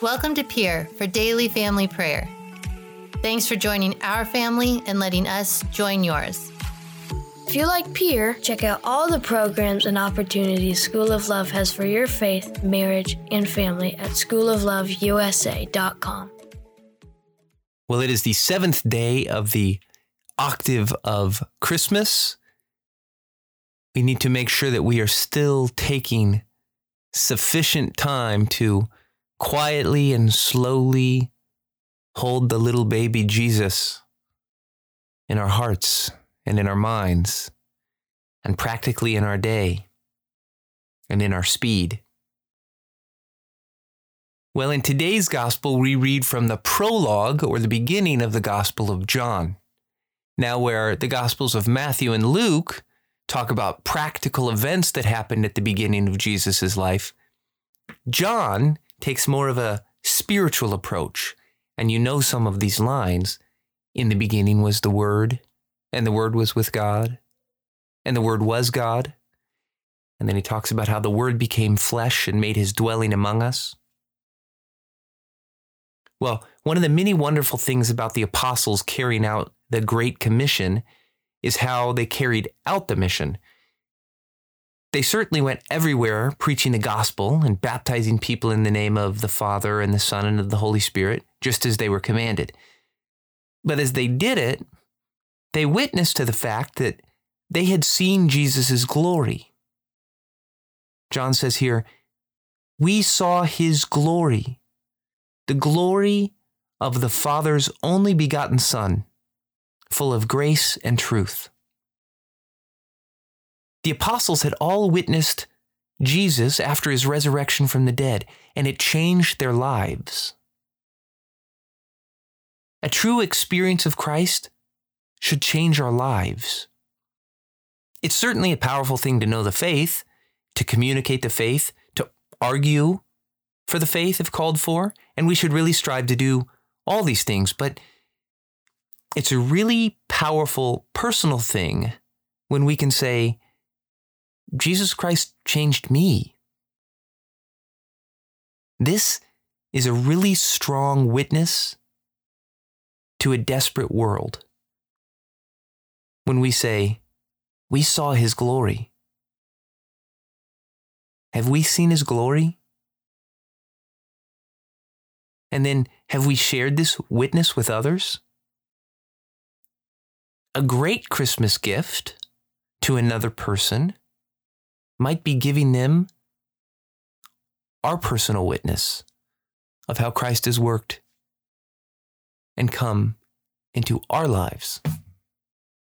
Welcome to Peer for Daily Family Prayer. Thanks for joining our family and letting us join yours. If you like Peer, check out all the programs and opportunities School of Love has for your faith, marriage, and family at schoolofloveusa.com. Well, it is the seventh day of the octave of Christmas. We need to make sure that we are still taking sufficient time to quietly and slowly hold the little baby Jesus in our hearts and in our minds, and practically in our day and in our speed. Well, in today's gospel, we read from the prologue or the beginning of the Gospel of John. Now, where the Gospels of Matthew and Luke talk about practical events that happened at the beginning of Jesus' life, John takes more of a spiritual approach. And you know some of these lines. In the beginning was the Word, and the Word was with God, and the Word was God. And then he talks about how the Word became flesh and made his dwelling among us. Well, one of the many wonderful things about the apostles carrying out the Great Commission is how they carried out the mission. They certainly went everywhere preaching the gospel and baptizing people in the name of the Father and the Son and of the Holy Spirit, just as they were commanded. But as they did it, they witnessed to the fact that they had seen Jesus' glory. John says here, We saw his glory, the glory of the Father's only begotten Son, full of grace and truth. The apostles had all witnessed Jesus after his resurrection from the dead, and it changed their lives. A true experience of Christ should change our lives. It's certainly a powerful thing to know the faith, to communicate the faith, to argue for the faith if called for, and we should really strive to do all these things. But it's a really powerful personal thing when we can say, Jesus Christ changed me. This is a really strong witness to a desperate world. When we say, We saw his glory. Have we seen his glory? And then have we shared this witness with others? A great Christmas gift to another person might be giving them our personal witness of how Christ has worked and come into our lives.